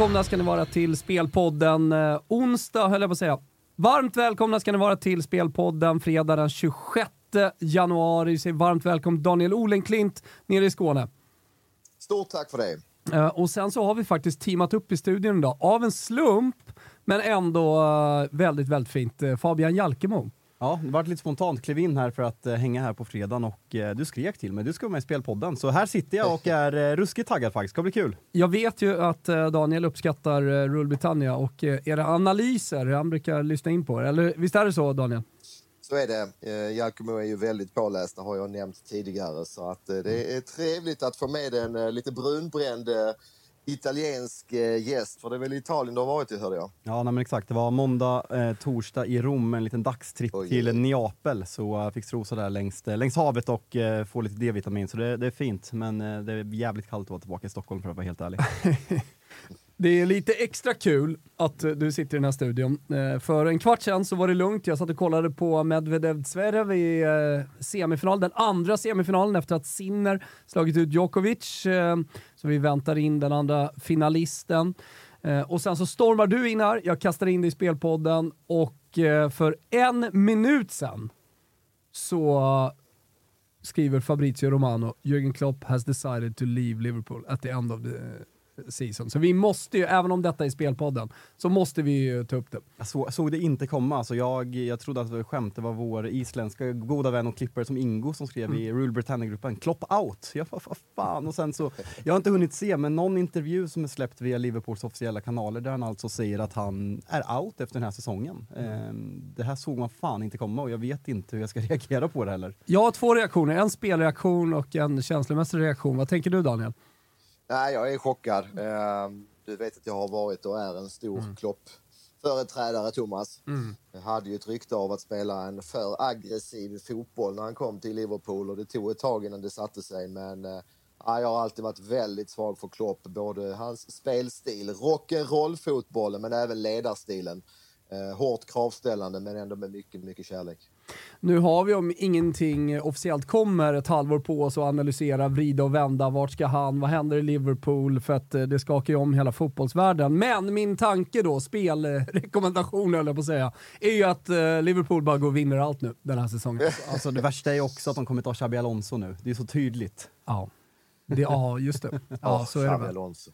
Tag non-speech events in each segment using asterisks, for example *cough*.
välkomna ska ni vara till Spelpodden eh, onsdag, höll jag på att säga. Varmt välkomna ska ni vara till Spelpodden fredag den 26 januari. Säg varmt välkommen Daniel Olenklint nere i Skåne. Stort tack för det. Eh, och sen så har vi faktiskt teamat upp i studion idag, av en slump, men ändå eh, väldigt, väldigt fint. Eh, Fabian Jalkemo. Ja, det var lite spontant. Klev in här för att eh, hänga här på fredagen och eh, du skrek till mig. Du ska vara med i Spelpodden. Så här sitter jag och är eh, ruskigt taggad faktiskt. Ska bli kul. Jag vet ju att eh, Daniel uppskattar eh, Rule Britannia och eh, era analyser han brukar lyssna in på. Eller visst är det så Daniel? Så är det. Eh, Jalkomo är ju väldigt påläst, det har jag nämnt tidigare. Så att, eh, det är trevligt att få med en eh, lite brunbränd eh, italiensk eh, gäst. För det är väl Italien du har varit i, hörde jag? Ja, nej, men exakt. Det var måndag, eh, torsdag i Rom, en liten dagstripp Oj, till. Neapel. Så jag fick strosa där längs, eh, längs havet och eh, få lite D-vitamin. Så det, det är fint. Men eh, det är jävligt kallt att vara tillbaka i Stockholm för att vara helt ärlig. *laughs* Det är lite extra kul att eh, du sitter i den här studion. Eh, för en kvart sedan så var det lugnt. Jag satt och kollade på Medvedev Zverev i eh, semifinal, den andra semifinalen efter att Sinner slagit ut Djokovic. Så vi väntar in den andra finalisten. Och sen så stormar du in här, jag kastar in dig i spelpodden och för en minut sedan så skriver Fabrizio Romano, Jürgen Klopp has decided to leave Liverpool at the end of the season. Så vi måste ju, även om detta är spelpodden, så måste vi ju ta upp det. Jag så, såg det inte komma. Alltså jag, jag trodde att det var skämt. Det var vår isländska goda vän och klippare som Ingo som skrev i Rule Britannia-gruppen. Klopp out! Jag bara, fan? Och sen så, jag har inte hunnit se, men någon intervju som är släppt via Liverpools officiella kanaler där han alltså säger att han är out efter den här säsongen. Ehm, det här såg man fan inte komma och jag vet inte hur jag ska *laughs* reagera på det heller. Jag har två reaktioner, en spelreaktion och en känslomässig reaktion. Vad tänker du Daniel? Nej, jag är chockad. Eh, Du vet att jag har varit och är en stor Klopp-företrädare, Thomas. Jag hade ju ett rykte av att spela en för aggressiv fotboll när han kom till Liverpool och det tog ett tag innan det satte sig. Men eh, ja, jag har alltid varit väldigt svag för Klopp, både hans spelstil, rock'n'roll-fotbollen men även ledarstilen. Eh, hårt kravställande men ändå med mycket, mycket kärlek. Nu har vi om ingenting officiellt kommer ett halvår på oss att analysera, vrida och vända. Vart ska han? Vad händer i Liverpool? För att eh, det skakar ju om hela fotbollsvärlden. Men min tanke då, spelrekommendation höll jag på att säga, är ju att eh, Liverpool bara går och vinner allt nu den här säsongen. Alltså det värsta är också att de kommer ta Xabi Alonso nu. Det är så tydligt. Ja, det, ja just det. Ja, så är det. Alonso.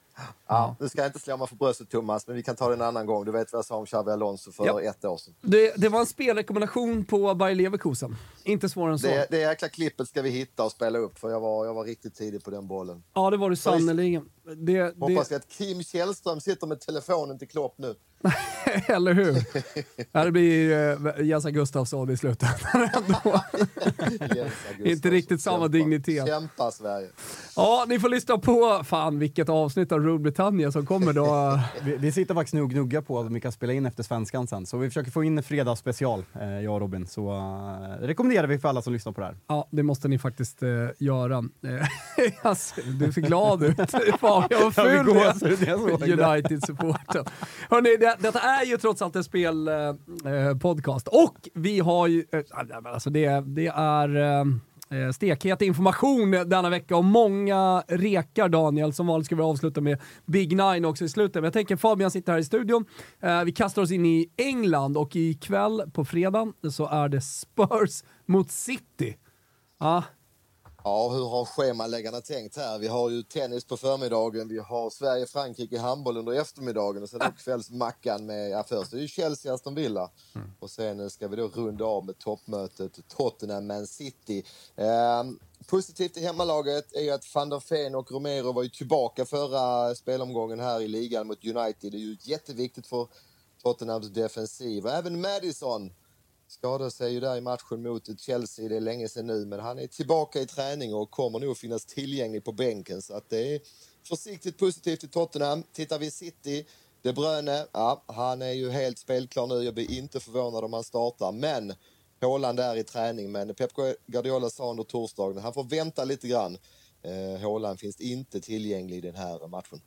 Ja, nu ska jag inte slå mig för bröstet Thomas, men vi kan ta det en annan gång. Du vet vad jag sa om Xavi Alonso för Ja. ett år sedan. Det, det var en spelrekommendation på Bayer Leverkusen. Inte svårare än så. Det, det jäkla klippet ska vi hitta och spela upp för jag var, jag var riktigt tidig på den bollen. Ja, det var det sannerligen. Det, det, Hoppas vi att Kim Källström sitter med telefonen till Klopp nu. *laughs* *laughs* Eller hur? det blir uh, Jessa Gustafsson i slutändan *laughs* ändå. *laughs* Inte riktigt samma Kämpa. dignitet. Kämpa Sverige. Ja, ni får lyssna på, fan vilket avsnitt av Rule Britannia som kommer då. vi, vi sitter faktiskt nu och gnuggar på att vi kan spela in efter svenskan sen, så vi försöker få in en fredagsspecial, eh, jag och Robin. Så uh, rekommenderar vi för alla som lyssnar på det här. Ja, det måste ni faktiskt uh, göra. alltså, du ser glad ut. Fan, jag var ful United-supporter. Hörni, det, detta är ju trots allt en spelpodcast eh, eh och vi har ju, eh, alltså det, det är eh, eh, stekhet information denna vecka och många rekar Daniel. Som vanligt ska vi avsluta med Big Nine också i slutet. Men jag tänker Fabian sitter här i studion. Eh, vi kastar oss in i England och ikväll på fredag så är det Spurs mot City. Ja, Ja, hur har schemaläggarna tänkt här? Vi har ju tennis på förmiddagen, vi har Sverige-Frankrike handboll under eftermiddagen och sen då kvällsmackan med, ja först är det Chelsea-Aston Villa mm. och sen ska vi då runda av med toppmötet Tottenham-Man City. Eh, positivt i hemmalaget är ju att van der Ven och Romero var ju tillbaka förra spelomgången här i ligan mot United. Det är ju jätteviktigt för Tottenhams defensiv. Även Madison skadade sig ju där i matchen mot Chelsea, det är länge sedan nu, men han är tillbaka i träning och kommer nog finnas tillgänglig på bänken. Så att det är försiktigt positivt i Tottenham. Tittar vi City, De Bruyne, ja, han är ju helt spelklar nu. Jag blir inte förvånad om han startar, men Haaland är i träning. Men Pep Guardiola sa under torsdagen, han får vänta lite grann. Håland Haaland finns inte tillgänglig i den här matchen.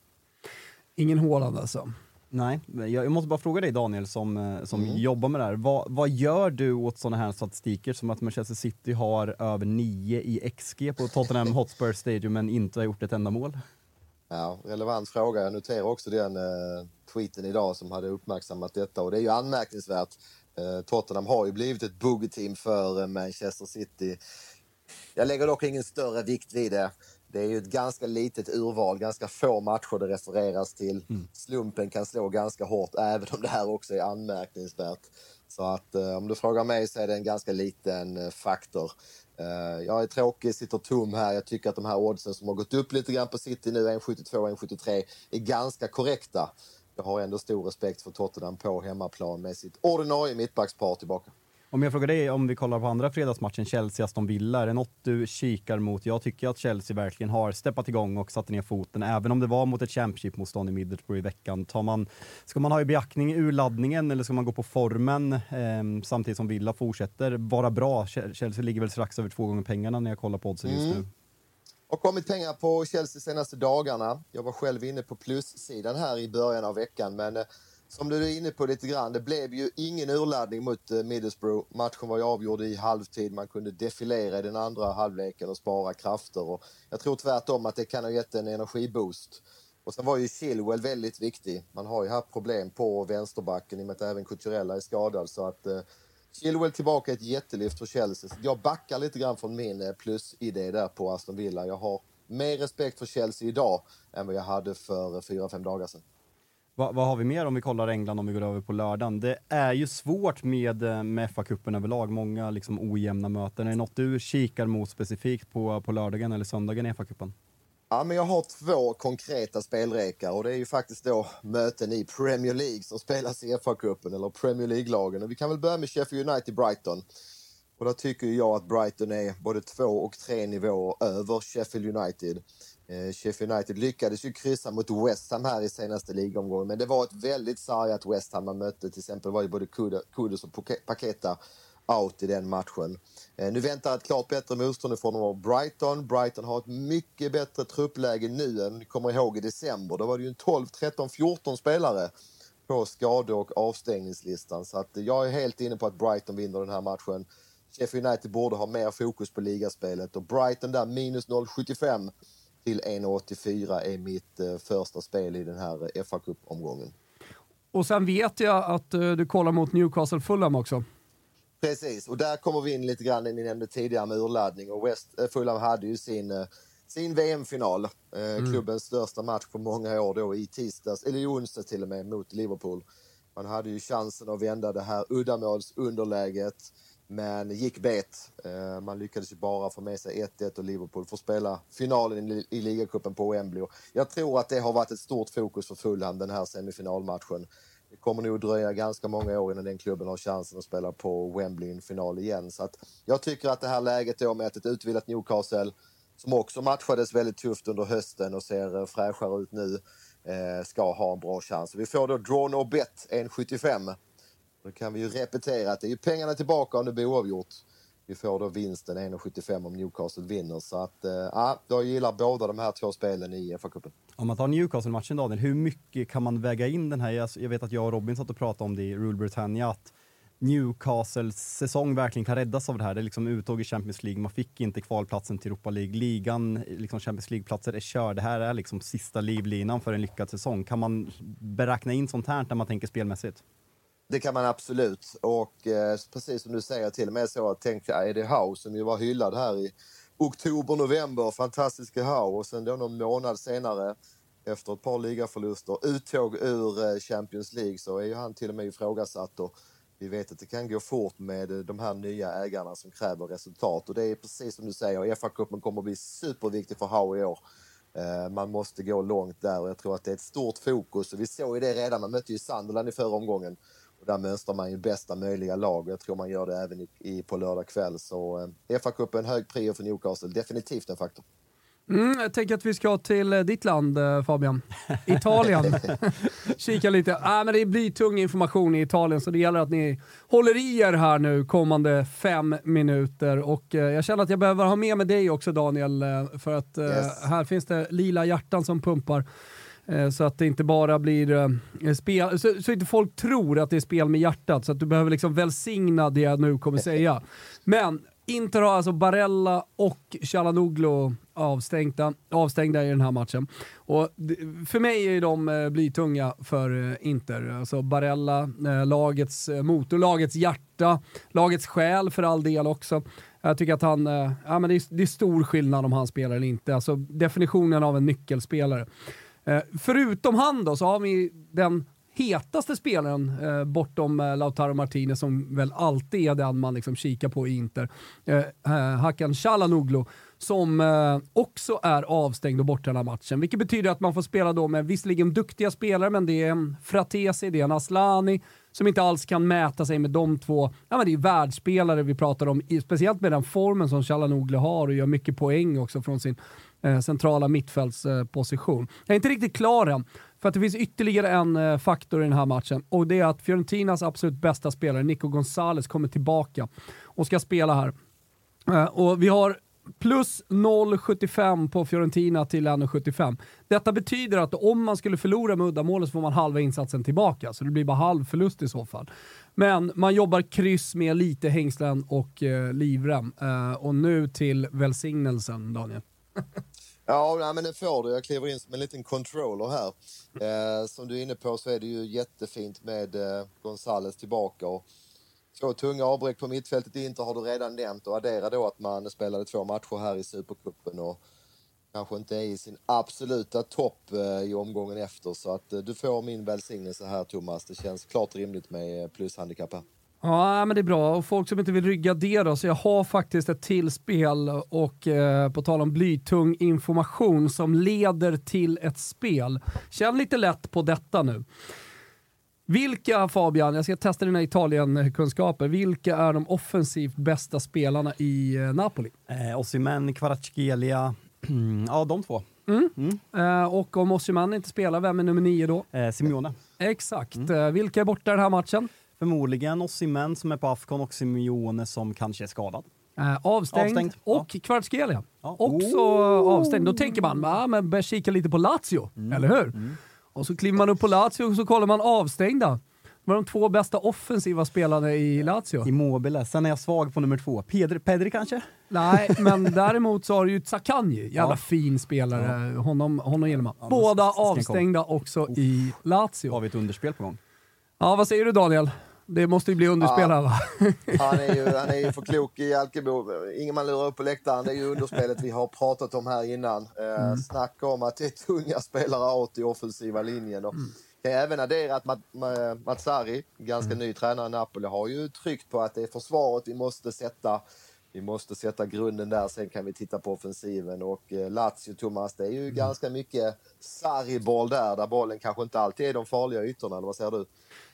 Ingen Håland alltså? Nej, jag måste bara fråga dig Daniel som, eh, som mm. jobbar med det här. Vad, vad gör du åt sådana här statistiker som att Manchester City har över 9 i XG på Tottenham Hotspur Stadium men inte har gjort ett enda mål? Ja, relevant fråga. Jag noterar också den uh, tweeten idag som hade uppmärksammat detta och det är ju anmärkningsvärt. Uh, Tottenham har ju blivit ett boogie-team för uh, Manchester City. Jag lägger dock ingen större vikt vid det. Det är ju ett ganska litet urval, ganska få matcher det refereras till. Mm. Slumpen kan slå ganska hårt, även om det här också är anmärkningsvärt. Så att eh, om du frågar mig så är det en ganska liten eh, faktor. Eh, jag är tråkig, sitter tom här. Jag tycker att de här oddsen som har gått upp lite grann på City nu, 1,72, 1,73, är ganska korrekta. Jag har ändå stor respekt för Tottenham på hemmaplan med sitt ordinarie mittbackspar tillbaka. Om jag frågar dig, om vi kollar på andra fredagsmatchen, Chelsea-Aston Villa, är det något du kikar mot? Jag tycker att Chelsea verkligen har steppat igång och satt ner foten, även om det var mot ett Championship-motstånd i Middlesbrough i veckan. Tar man, ska man ha i beaktning urladdningen eller ska man gå på formen eh, samtidigt som Villa fortsätter vara bra? Chelsea ligger väl strax över två gånger pengarna när jag kollar på oddsen just mm. nu. har kommit pengar på Chelsea senaste dagarna. Jag var själv inne på plussidan här i början av veckan, men eh, som du är inne på lite grann, det blev ju ingen urladdning mot eh, Middlesbrough. Matchen var ju avgjord i halvtid, man kunde defilera i den andra halvleken och spara krafter. Och jag tror tvärtom att det kan ha gett en energiboost. Och sen var ju Chilwell väldigt viktig. Man har ju haft problem på vänsterbacken i och med att även Cucurella är skadad. Så att eh, Chilwell tillbaka ett jättelyft för Chelsea. Jag backar lite grann från min eh, plusidé där på Aston Villa. Jag har mer respekt för Chelsea idag än vad jag hade för eh, fyra fem dagar sedan. Va, vad har vi mer om vi kollar England om vi går över på lördagen? Det är ju svårt med, eh, med FA-cupen överlag, många liksom ojämna möten. Är det något du kikar mot specifikt på, på lördagen eller söndagen i FA-cupen? Ja, men jag har två konkreta spelrekar och det är ju faktiskt då möten i Premier League som spelas i FA-cupen eller Premier League-lagen. vi kan väl börja med Sheffield United-Brighton. Och där tycker jag att Brighton är både två och tre nivåer över Sheffield United. Eh, Sheffield United lyckades ju kryssa mot West Ham här i senaste ligomgången men det var ett väldigt sargat West Ham man mötte. Till exempel var ju både Kudus och Paketa out i den matchen. Eh, nu väntar ett klart bättre motstånd ifrån Brighton. Brighton har ett mycket bättre truppläge nu än ni kommer ihåg i december. Då var det ju en 12, 13, 14 spelare på skade och avstängningslistan. Så att eh, jag är helt inne på att Brighton vinner den här matchen. Sheffield United borde ha mer fokus på ligaspelet och Brighton där minus 0,75 till 1,84 är mitt eh, första spel i den här eh, fa Cup-omgången. Och sen vet jag att uh, du kollar mot Newcastle Fulham också. Precis, och där kommer vi in lite grann, ni nämnde tidigare med urladdning och West, Fulham hade ju sin, sin VM-final, mm. klubbens största match på många år då i tisdags, eller i onsdags till och med, mot Liverpool. Man hade ju chansen att vända det här uddamålsunderläget men gick bet. Eh, man lyckades ju bara få med sig 1-1 och Liverpool får spela finalen i ligacupen på Wembley. Jag tror att det har varit ett stort fokus för Fulham den här semifinalmatchen. det kommer nog dröja ganska många år innan den klubben har chansen att spela på Wembley i en final igen. Så att jag tycker att det här läget då med ett utvilat Newcastle som också matchades väldigt tufft under hösten och ser eh, fräschare ut nu eh, ska ha en bra chans. Vi får då draw no bet 1,75. Då kan vi ju repetera att det är ju pengarna tillbaka om det blir oavgjort. Vi får då vinsten 1,75 om Newcastle vinner. Så att, eh, ja, jag gillar båda de här två spelen i FA-cupen. Om man tar Newcastle-matchen Daniel, hur mycket kan man väga in den här? Jag vet att jag och Robin satt och pratade om det i Rule Britannia, att Newcastles säsong verkligen kan räddas av det här. Det är liksom uttåg i Champions League, man fick inte kvalplatsen till Europa League. Ligan, liksom Champions League-platser är körd. Det här är liksom sista livlinan för en lyckad säsong. Kan man beräkna in sånt här när man tänker spelmässigt? Det kan man absolut. Och eh, precis som du säger, till och med så att tänk Eddie Howe som ju var hyllad här i oktober, november, fantastiska Howe och sen då någon månad senare efter ett par ligaförluster, uttåg ur eh, Champions League så är ju han till och med ifrågasatt och vi vet att det kan gå fort med eh, de här nya ägarna som kräver resultat och det är precis som du säger, FA-cupen kommer att bli superviktig för Howe i år. Eh, man måste gå långt där och jag tror att det är ett stort fokus. Och vi såg ju det redan, man mötte ju Sunderland i förra omgången. Och där mönstrar man ju bästa möjliga lag och jag tror man gör det även i, i på lördag kväll. Så eh, FA-cupen, hög prio för Newcastle, definitivt en faktor. Mm, jag tänker att vi ska till eh, ditt land eh, Fabian. Italien. *laughs* Kika lite. Äh, men det blir tung information i Italien så det gäller att ni håller i er här nu kommande fem minuter. Och eh, jag känner att jag behöver ha med mig dig också Daniel eh, för att eh, yes. här finns det lila hjärtan som pumpar. Eh, så att det inte bara blir eh, spel, så, så inte folk tror att det är spel med hjärtat. Så att du behöver liksom välsigna det jag nu kommer säga. Men Inter har alltså Barella och Chalanoglu avstängda, avstängda i den här matchen. Och för mig är de eh, blytunga för Inter. Alltså Barella, lagets motor, lagets hjärta, lagets själ för all del också. Jag tycker att han, ja men det är, det är stor skillnad om han spelar eller inte. Alltså definitionen av en nyckelspelare. Eh, förutom han då så har vi den hetaste spelaren eh, bortom eh, Lautaro Martinez som väl alltid är den man liksom kikar på i Inter. Eh, eh Hakan Chalanoglu, som eh, också är avstängd och borta den här matchen. Vilket betyder att man får spela då med visserligen duktiga spelare, men det är en Fratesi, det är en Aslani som inte alls kan mäta sig med de två. Ja, men det är världsspelare vi pratar om, speciellt med den formen som Chalanoglu har och gör mycket poäng också från sin eh, centrala mittfältsposition. Jag är inte riktigt klar än. För att det finns ytterligare en eh, faktor i den här matchen och det är att Fiorentinas absolut bästa spelare, Nico Gonzales, kommer tillbaka och ska spela här. Eh, och vi har plus 0,75 på Fiorentina till 1,75. Detta betyder att om man skulle förlora med uddamålet så får man halva insatsen tillbaka, så det blir bara halv förlust i så fall. Men man jobbar kryss med lite hängslen och eh, livrem. Eh, och nu till välsignelsen, Daniel. *laughs* Ja, nej, men det får du. Jag kliver in som en liten controller här. Eh, som du är inne på så är det ju jättefint med eh, Gonzales tillbaka. Och två tunga avbräck på mittfältet i Inter har du redan nämnt och addera då att man spelade två matcher här i Supercupen och kanske inte är i sin absoluta topp eh, i omgången efter. Så att eh, du får min välsignelse här Thomas. Det känns klart rimligt med eh, plushandikapp här. Ja, men det är bra. Och folk som inte vill rygga det då, så jag har faktiskt ett till spel och eh, på tal om blytung information som leder till ett spel. Känn lite lätt på detta nu. Vilka, Fabian, jag ska testa dina Italien-kunskaper, vilka är de offensivt bästa spelarna i eh, Napoli? Eh, Osimhen, Kvaratskhelia, ja de två. Mm. Mm. Eh, och om Osimhen inte spelar, vem är nummer nio då? Eh, Simeone. Exakt. Mm. Eh, vilka är borta den här matchen? Förmodligen Osimhen som är på Afcon och Simeone som kanske är skadad. Äh, avstängd. avstängd. Och ja. Kvaratskhelia. Ja. Också oh. avstängd. Då tänker man, ja, men börja kika lite på Lazio, mm. eller hur? Mm. Och så kliver man upp på Lazio och så kollar man avstängda. Det var de två bästa offensiva spelarna i Lazio. Immobile. Sen är jag svag på nummer två. Pedri, Pedri kanske? Nej, *laughs* men däremot så har du ju Zakanji. Jävla ja. fin spelare. Ja. Honom, honom gillar man. Båda avstängda också oh. i Lazio. Har vi ett underspel på gång? Ja, vad säger du Daniel? Det måste ju bli underspel va? Han är ju, *laughs* han är ju för klok i Alkebo. Ingen man lurar upp på läktaren. Det är ju underspelet vi har pratat om här innan. Eh, mm. Snacka om att det är tunga spelare out i offensiva linjen. Och mm. Kan jag även addera att Mat Matsari, ganska mm. ny tränare i Napoli, har ju tryckt på att det är försvaret vi måste sätta vi måste sätta grunden där, sen kan vi titta på offensiven. Och eh, Lazio, Thomas, det är ju mm. ganska mycket sarriboll där, där bollen kanske inte alltid är de farliga ytorna, eller vad säger du?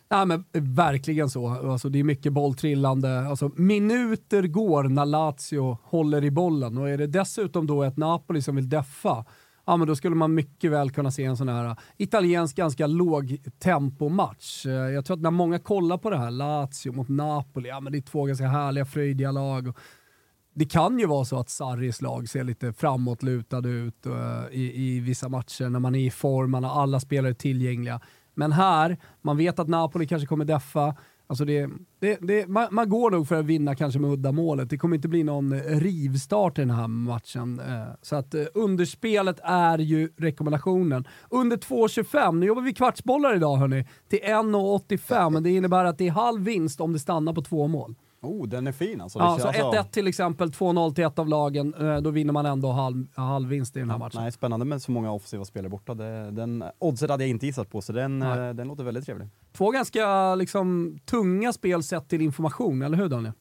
Ja, men verkligen så. Alltså, det är mycket bolltrillande. Alltså, minuter går när Lazio håller i bollen och är det dessutom då ett Napoli som vill deffa, ja, men då skulle man mycket väl kunna se en sån här eh, italiensk ganska låg tempomatch. Eh, jag tror att när många kollar på det här, Lazio mot Napoli, ja men det är två ganska härliga, fröjdiga lag. Det kan ju vara så att Sarris lag ser lite framåtlutade ut eh, i, i vissa matcher när man är i form, man har alla spelare tillgängliga. Men här, man vet att Napoli kanske kommer deffa. Alltså det, det, det, man, man, går nog för att vinna kanske med uddamålet. Det kommer inte bli någon rivstart i den här matchen. Eh, så att eh, underspelet är ju rekommendationen. Under 2.25, nu jobbar vi kvartsbollar idag hörni, till 1.85. Det innebär att det är halv vinst om det stannar på två mål. Oh, den är fin alltså. Ja, så 1-1 alltså... till exempel, 2-0 till ett av lagen, eh, då vinner man ändå halv, halv vinst i den här matchen. Nej, spännande med så många offensiva spelare borta. Det, den oddset hade jag inte gissat på, så den, eh, den låter väldigt trevlig. Två ganska liksom, tunga spel sett till information, eller hur Daniel?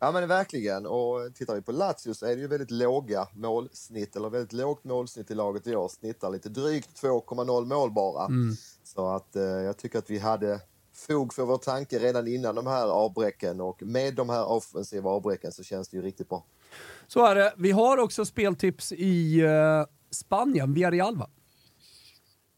Ja men verkligen, och tittar vi på Lazio så är det ju väldigt låga målsnitt, eller väldigt lågt målsnitt i laget i år. Snittar lite drygt 2,0 mål bara. Mm. Så att eh, jag tycker att vi hade fog för vår tanke redan innan de här avbräcken och med de här offensiva avbräcken så känns det ju riktigt bra. Så är det. Vi har också speltips i uh, Spanien, Villarreal va?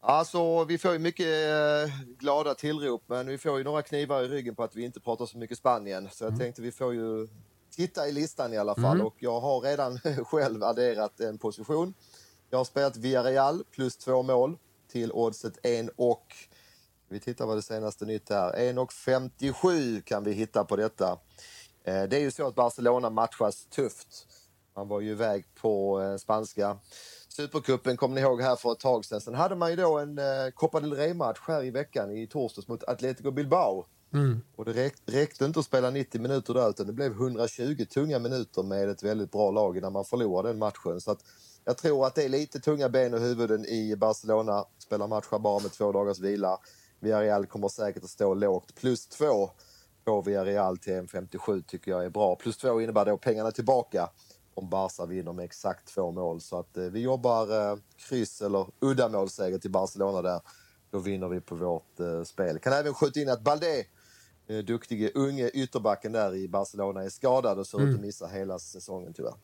Alltså, vi får ju mycket eh, glada tillrop, men vi får ju några knivar i ryggen på att vi inte pratar så mycket Spanien. Så jag mm. tänkte vi får ju titta i listan i alla fall mm. och jag har redan *laughs* själv adderat en position. Jag har spelat Villarreal plus två mål till oddset 1 och vi tittar vad det senaste nytt är. 1,57 kan vi hitta på detta. Eh, det är ju så att Barcelona matchas tufft. Man var ju iväg på eh, spanska Supercupen, kommer ni ihåg här för ett tag sedan. Sen hade man ju då en eh, Copa del Rey-match här i veckan i torsdags mot Atletico Bilbao. Mm. Och det räck, räckte inte att spela 90 minuter där utan det blev 120 tunga minuter med ett väldigt bra lag innan man förlorade den matchen. Så att jag tror att det är lite tunga ben och huvuden i Barcelona. Spelar matcher bara med två dagars vila. Villarreal kommer säkert att stå lågt. Plus två på Villarreal till 1,57 tycker jag är bra. Plus två innebär då pengarna tillbaka om Barca vinner med exakt två mål. Så att eh, vi jobbar eh, kryss eller uddamålsseger till Barcelona där. Då vinner vi på vårt eh, spel. Kan även skjuta in att Balde, eh, duktige unge ytterbacken där i Barcelona, är skadad och ser ut att mm. missa hela säsongen tyvärr.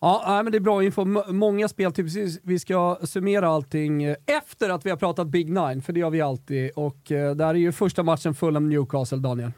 Ja, men det är bra info. Många speltips. Vi ska summera allting efter att vi har pratat Big Nine, för det gör vi alltid. Och eh, där är ju första matchen full om Newcastle, Daniel.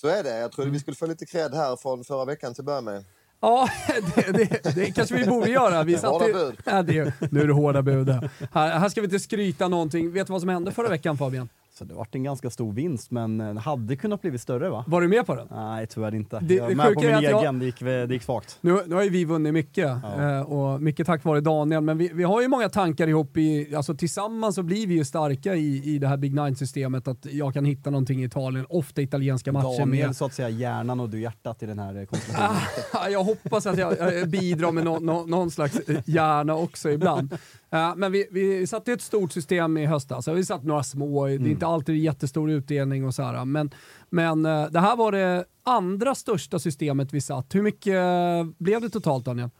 Så är det. Jag trodde vi skulle få lite cred här från förra veckan till att börja med. Ja, *laughs* det, det, det, kanske vi borde göra. Vi satt hårda bud. Ja, det, nu är det hårda bud. Här, här ska vi inte skryta någonting. Vet du vad som hände förra veckan Fabian? Så det vart en ganska stor vinst, men den hade kunnat blivit större va? Var du med på den? Nej, tyvärr inte. Det, jag var med på min egen, jag... det, gick, det gick svagt. Nu, nu har ju vi vunnit mycket, ja. Eh, och mycket tack vare Daniel, men vi, vi har ju många tankar ihop, i, alltså tillsammans så blir vi ju starka i, i det här Big Nine-systemet, att jag kan hitta någonting i Italien, ofta italienska matcher. Daniel med... så att säga hjärnan och du hjärtat i den här konstellationen. *laughs* Ah, jag hoppas att jag, jag bidrar med no, no, någon slags hjärna också ibland. Uh, men vi, vi satte ett stort system i höstas. Vi satt några små, mm. det är inte alltid jättestor utdelning och så här, Men, men uh, det här var det andra största systemet vi satt. Hur mycket uh, blev det totalt Daniel?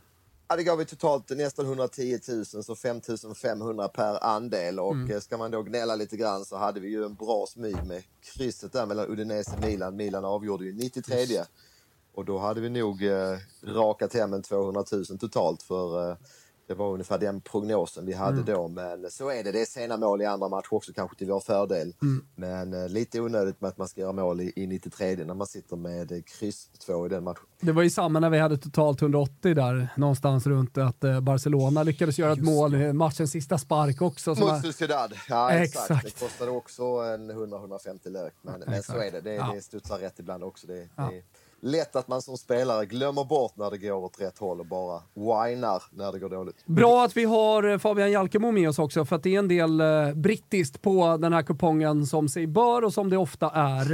Ja, det gav vi totalt nästan 110 000, så 5 500 per andel. Och mm. ska man då gnälla lite grann så hade vi ju en bra smyg med krysset där mellan Udinese och Milan. Milan avgjorde ju 93. Just. Och då hade vi nog eh, rakat hem en 200 000 totalt för eh, det var ungefär den prognosen vi hade mm. då. Men så är det. Det är sena mål i andra matcher också kanske till vår fördel. Mm. Men eh, lite onödigt med att man ska göra mål i, i 93 när man sitter med eh, kryss 2 i den matchen. Det var ju samma när vi hade totalt 180 där någonstans runt att eh, Barcelona lyckades göra Just ett mål matchens sista spark också. Mot Sociedad. Ja, exakt. exakt. Det kostade också en 100-150 lök. Men, men så är det. Det, ja. det studsar rätt ibland också. Det, ja. det lätt att man som spelare glömmer bort när det går åt rätt håll och bara whinar när det går dåligt. Bra att vi har eh, Fabian Jalkemo med oss också, för att det är en del eh, brittiskt på den här kupongen som sig bör och som det ofta är.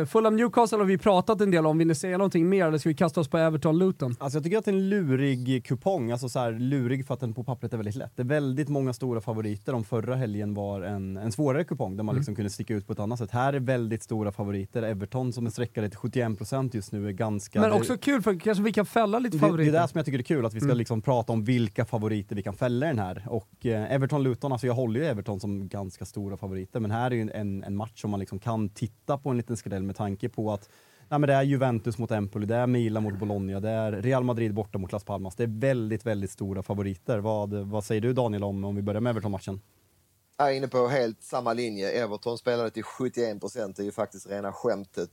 Eh, Fulham Newcastle har vi pratat en del om. Vill ni säga någonting mer eller ska vi kasta oss på Everton-Luton? Alltså jag tycker att det är en lurig kupong, alltså så här, lurig för att den på pappret är väldigt lätt. Det är väldigt många stora favoriter. Om förra helgen var en, en svårare kupong där man mm. liksom kunde sticka ut på ett annat sätt. Här är väldigt stora favoriter. Everton som är sträckade till 71% just nu nu ganska... Men också kul för kanske vi kan fälla lite det, favoriter. det är det som jag tycker är kul, att vi ska Mm. liksom prata om vilka favoriter vi kan fälla i den här. Och eh, Everton-Luton, alltså jag håller ju Everton som ganska stora favoriter, men här är ju en, en match som man liksom kan titta på en liten skräll med tanke på att Nej, men det är Juventus mot Empoli, det är Milan mot Bologna, det är Real Madrid borta mot Las Palmas. Det är väldigt, väldigt stora favoriter. Vad, vad säger du Daniel om, om vi börjar med Everton-matchen? Jag är inne på helt samma linje. Everton spelade till 71 procent. Det är ju faktiskt rena skämtet.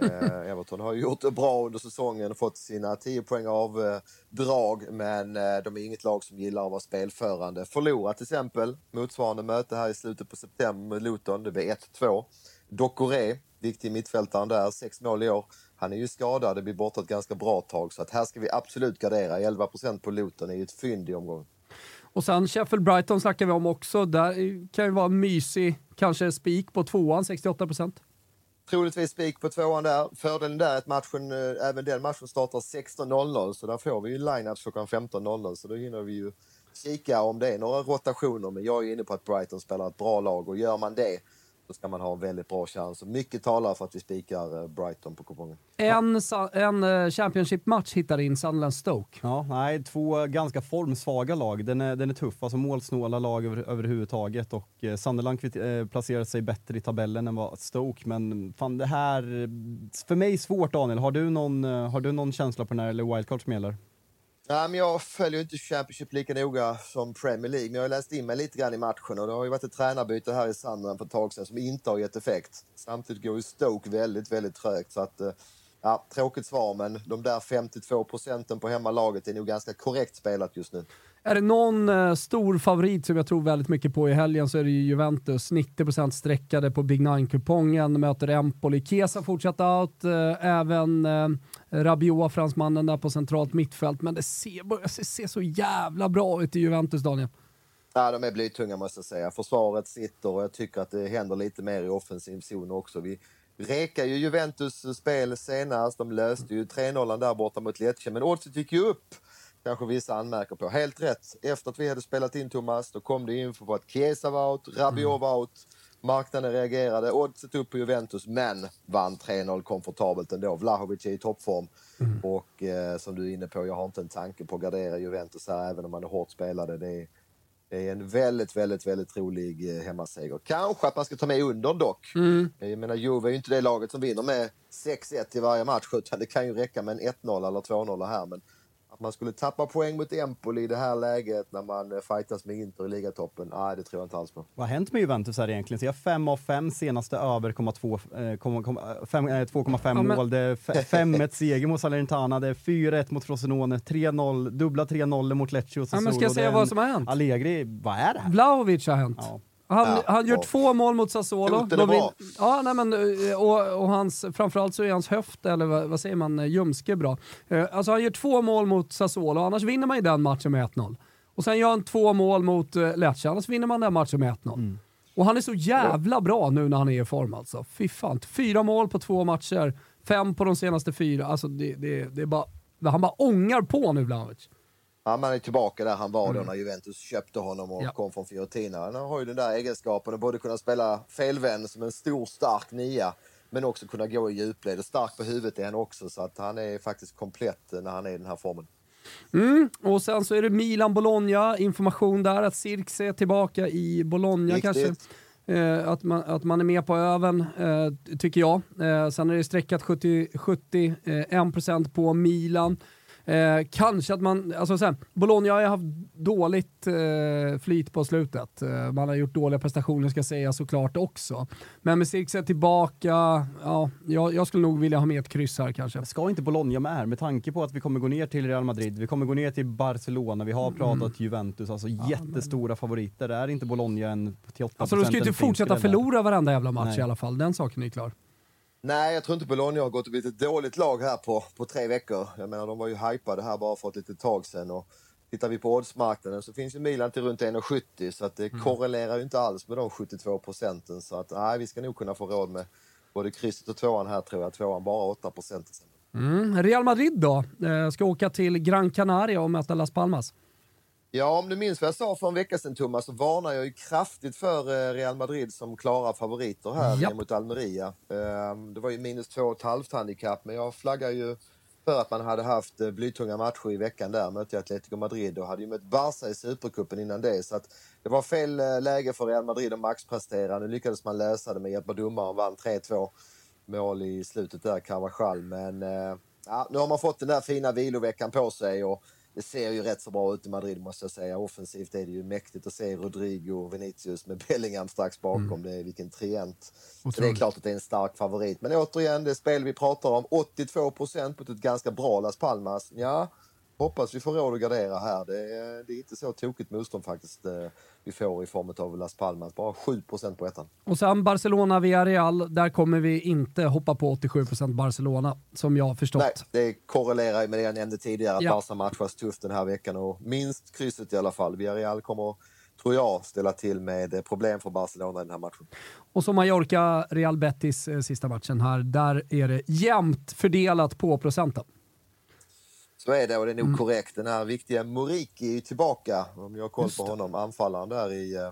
Eh, Everton har gjort det bra under säsongen, och fått sina 10 poäng av eh, drag, men eh, de är inget lag som gillar att vara spelförande. Förlorat till exempel motsvarande möte här i slutet på september med Luton. Det blev 1-2. Dokore, viktig mittfältaren där, sex mål i år. Han är ju skadad, det blir borta ett ganska bra tag, så att här ska vi absolut gardera. 11 på Luton är ju ett fynd i omgången. Och sen Sheffield-Brighton snackar vi om också. Där kan ju vara mysig, kanske spik på tvåan, 68%. Troligtvis spik på tvåan där. Fördelen där är att matchen, eh, även den matchen startar 16.00 så där får vi ju line-ups klockan 15.00 så då hinner vi ju kika om det är några rotationer. Men jag är inne på att Brighton spelar ett bra lag och gör man det så ska man ha väldigt bra chans. Och mycket talar för att vi spikar eh, Brighton på kupongen. En, en eh, Championship-match hittar in Sunderland-Stoke. Ja, nej, två ganska formsvaga lag. Den är, den är tuff, alltså målsnåla lag över, överhuvudtaget och eh, Sunderland kvitt- eh, placerar sig bättre i tabellen än vad Stoke, men fan det här, för mig svårt Daniel. Har du någon, har du någon känsla på när eller wildcard som gäller? Nej, men jag följer inte Championship lika noga som Premier League, men jag har läst in mig lite grann i matchen och det har ju varit ett tränarbyte här i Sunderland för ett tag sedan som inte har gett effekt. Samtidigt går ju Stoke väldigt, väldigt trögt så att eh, ja, tråkigt svar, men de där 52 procenten på hemmalaget är nog ganska korrekt spelat just nu. Är det någon eh, stor favorit som jag tror väldigt mycket på i helgen så är det ju Juventus. 90% streckade på Big Nine-kupongen, möter Empoli. Kesa fortsatt out, eh, även eh, Rabiot, fransmannen där på centralt mittfält. Men det ser, börjar se, se så jävla bra ut i Juventus, Daniel. Ja, de är blytunga måste jag säga. Försvaret sitter och jag tycker att det händer lite mer i offensiv zon också. Vi rekar ju Juventus spel senast. De löste ju 3-0 där borta mot Lecce, men oddset gick ju upp. Kanske vissa anmärker på. Helt rätt. Efter att vi hade spelat in Thomas, då kom det info på att Chiesa var out, Rabiot var out. Marknaden reagerade, oddset upp på Juventus, men vann 3-0 komfortabelt ändå. Vlahovic är i toppform. Och eh, som du är inne på, jag har inte en tanke på att gardera Juventus här, även om man är hårt spelade. Det är, det är en väldigt, väldigt, väldigt rolig eh, hemmaseger. Kanske att man ska ta med under dock. Jag menar, Juve är inte det laget som vinner med 6-1 i varje match, utan det kan ju räcka med en 1-0 eller 2-0 här. Men att man skulle tappa poäng mot Empoli i det här läget när man eh, fightas med Inter i ligatoppen, nej det tror jag inte alls på. Vad har hänt med Juventus här egentligen? Så jag har 5 av 5 senaste över 0,2, eh, eh, 2,5 Ja, mål. Det är f- *laughs* 5-1 seger mot Salernitana, det är 4-1 mot Frosinone, 3-0, dubbla 3-0 mot Lecce och Ja, men ska Sassuolo. jag säga vad som har hänt? Allegri, vad är det här? Vlahovic har hänt. Ja. Han, Ja, han gör två mål mot Sassuolo. De ja, nej, men, eh, och, och hans, framförallt så är hans höft, eller vad, vad säger man, eh, ljumske bra. Eh, Alltså han gör två mål mot Sassuolo, annars vinner man ju den matchen med 1-0. Och sen gör han två mål mot Lecce, annars vinner man den matchen med 1-0. Och han är så jävla bra nu när han är i form alltså. Fy fan. Fyra mål på två matcher, fem på de senaste fyra. Alltså det, det, det är bara, han bara ångar på nu Vlahovic. Ja, man är tillbaka där han var då när Juventus köpte honom och Ja. kom från Fiorentina. Han har ju den där egenskapen att både kunna spela felvänd som en stor stark nia men också kunna gå i djupled. Och stark på huvudet är han också så att han är faktiskt komplett när han är i den här formen. Mm. Och sen så är det Milan-Bologna, information där att Sirkse är tillbaka i Bologna Viktigt. kanske. Eh, att, man, att man är med på öven, eh, tycker jag. Eh, sen är det streckat 70, 71% på Milan. Eh, kanske att man, alltså sen, Bologna har ju haft dåligt eh, flyt på slutet. Eh, man har gjort dåliga prestationer ska jag säga såklart också. Men med Sirkse tillbaka, ja, jag, jag skulle nog vilja ha med ett kryss här kanske. Ska inte Bologna med här med tanke på att vi kommer gå ner till Real Madrid, vi kommer gå ner till Barcelona, vi har Mm. pratat Juventus, alltså jättestora favoriter. Är inte Bologna en till 8 Alltså de ska ju inte fortsätta förlora varenda jävla match Nej. i alla fall. Den saken är klar. Nej, jag tror inte Bologna har gått och blivit ett dåligt lag här på, på tre veckor. Jag menar, de var ju hypade här bara för ett litet tag sedan. Och tittar vi på oddsmarknaden så finns ju Milan till runt 1,70 så att det korrelerar ju inte alls med de 72 procenten. Så att nej, vi ska nog kunna få råd med både krysset och tvåan här tror jag. Tvåan bara 8 procent. Mm. Real Madrid då? Eh, ska åka till Gran Canaria och möta Las Palmas. Ja, om du minns vad jag sa för en vecka sedan Thomas, så varnar jag ju kraftigt för eh, Real Madrid som klara favoriter här Japp. mot Almeria. Ehm, Det var ju minus två och ett halvt handikapp, men jag flaggar ju för att man hade haft eh, blytunga matcher i veckan där, mötte Atletico Madrid och hade ju mött Barca i Supercupen innan det. Så att det var fel eh, läge för Real Madrid att maxprestera. Nu lyckades man lösa det med hjälp av domaren, vann 3-2 mål i slutet där, Carvajal. Men ja, nu har man fått den där fina viloveckan på sig och det ser ju rätt så bra ut i Madrid måste jag säga. Offensivt är det ju mäktigt att se Rodrigo och Vinicius med *laughs* Bellingham strax bakom. Det är vilken trient. Så det är klart att det är en stark favorit. Men återigen, det spel vi pratar om, 82 procent mot ett ganska bra Las Palmas. Ja, hoppas vi får råd att gardera här. Det är, det är inte så tokigt motstånd faktiskt eh, vi får i form av Las Palmas. Bara 7 procent på ettan. Och sen Barcelona via Real, där kommer vi inte hoppa på 87% Barcelona, som jag har förstått. Nej, det korrelerar med det jag nämnde tidigare, att Ja. Barca matchas tufft den här veckan och minst krysset i alla fall. Villarreal kommer, tror jag, ställa till med eh, problem för Barcelona i den här matchen. Och så Mallorca, Real Betis eh, sista matchen här, där är det jämnt fördelat på procenten. Så är det och det är Mm. nog korrekt. Den här viktiga Moriki är tillbaka, om jag har koll på honom, anfallaren där i, eh,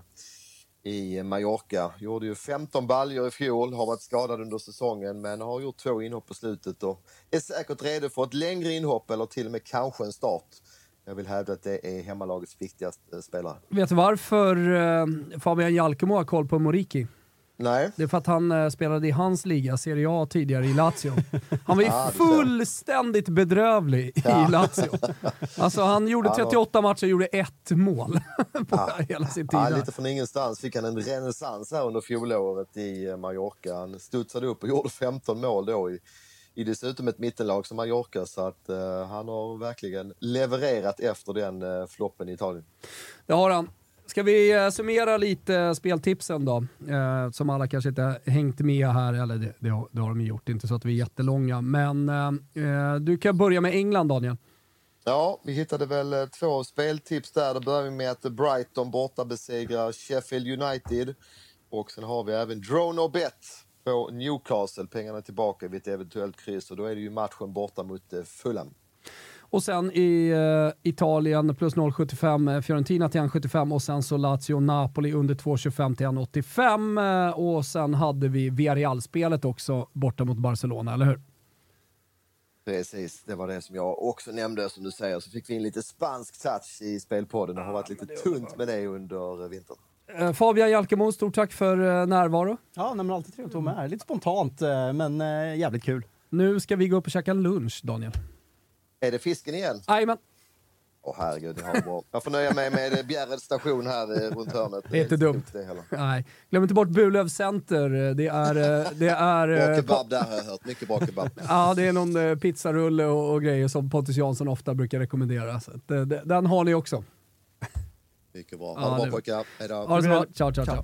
i Mallorca. Gjorde ju 15 baljor i fjol, har varit skadad under säsongen men har gjort två inhopp på slutet och är säkert redo för ett längre inhopp eller till och med kanske en start. Jag vill hävda att det är hemmalagets viktigaste eh, spelare. Vet du varför eh, Fabian Jalkemo har koll på Moriki? Nej, Det är för att han eh, spelade i hans liga, Serie A, tidigare i Lazio. Han var ju *laughs* Ah, fullständigt bedrövlig i Lazio. Alltså han gjorde Ja, då- 38 matcher och gjorde ett mål *laughs* på hela sin tid. Ja, där. lite från ingenstans fick han en renässans här under fjolåret i eh, Mallorca. Han studsade upp och gjorde 15 mål då i, i dessutom ett mittenlag som Mallorca. Så att eh, han har verkligen levererat efter den uh, floppen i Italien. Det har han. Ska vi eh, summera lite speltipsen då? Eh, som alla kanske inte hängt med här, eller det, det, har, det har de ju gjort, inte så att vi är jättelånga. Men eh, eh du kan börja med England Daniel. Ja, vi hittade väl eh, två speltips där. Då börjar vi med att Brighton borta besegrar Sheffield United. Och sen har vi även Drone och Bet på Newcastle. Pengarna tillbaka vid ett eventuellt kryss. Och då är det ju matchen borta mot Fulham. Och sen i eh, Italien plus 0,75 eh, Fiorentina till 1,75 och sen så Lazio Napoli under 2,25 till 1,85 eh, och sen hade vi Villarreal-spelet också borta mot Barcelona, eller hur? Precis, det var det som jag också nämnde som du säger. Så fick vi in lite spansk touch i spelpodden. Det har varit lite tunt med det under eh, vintern. Eh, Fabian Jalkemo, stort tack för närvaro. Ja, nej, men alltid trevligt att vara med. Lite spontant, men jävligt kul. Nu ska vi gå upp och käka lunch, Daniel. Är det fisken igen? Jajamän. Åh herregud, har det bra. Jag får nöja mig med eh, Bjärreds station här eh, runt hörnet. Det är inte dumt. Det. Nej, glöm inte bort Burlöv Center. Det är... eh, Det är Bra kebab där har jag hört. Mycket bra kebab. *laughs* Ja, det är någon pizzarulle och, och grejer som Pontus Jansson ofta brukar rekommendera. Så att, eh, de- den har ni också. Mycket bra. Ja, Ha det det- bra pojkar. Hej då. Ha det så bra. Ciao, ciao, ciao.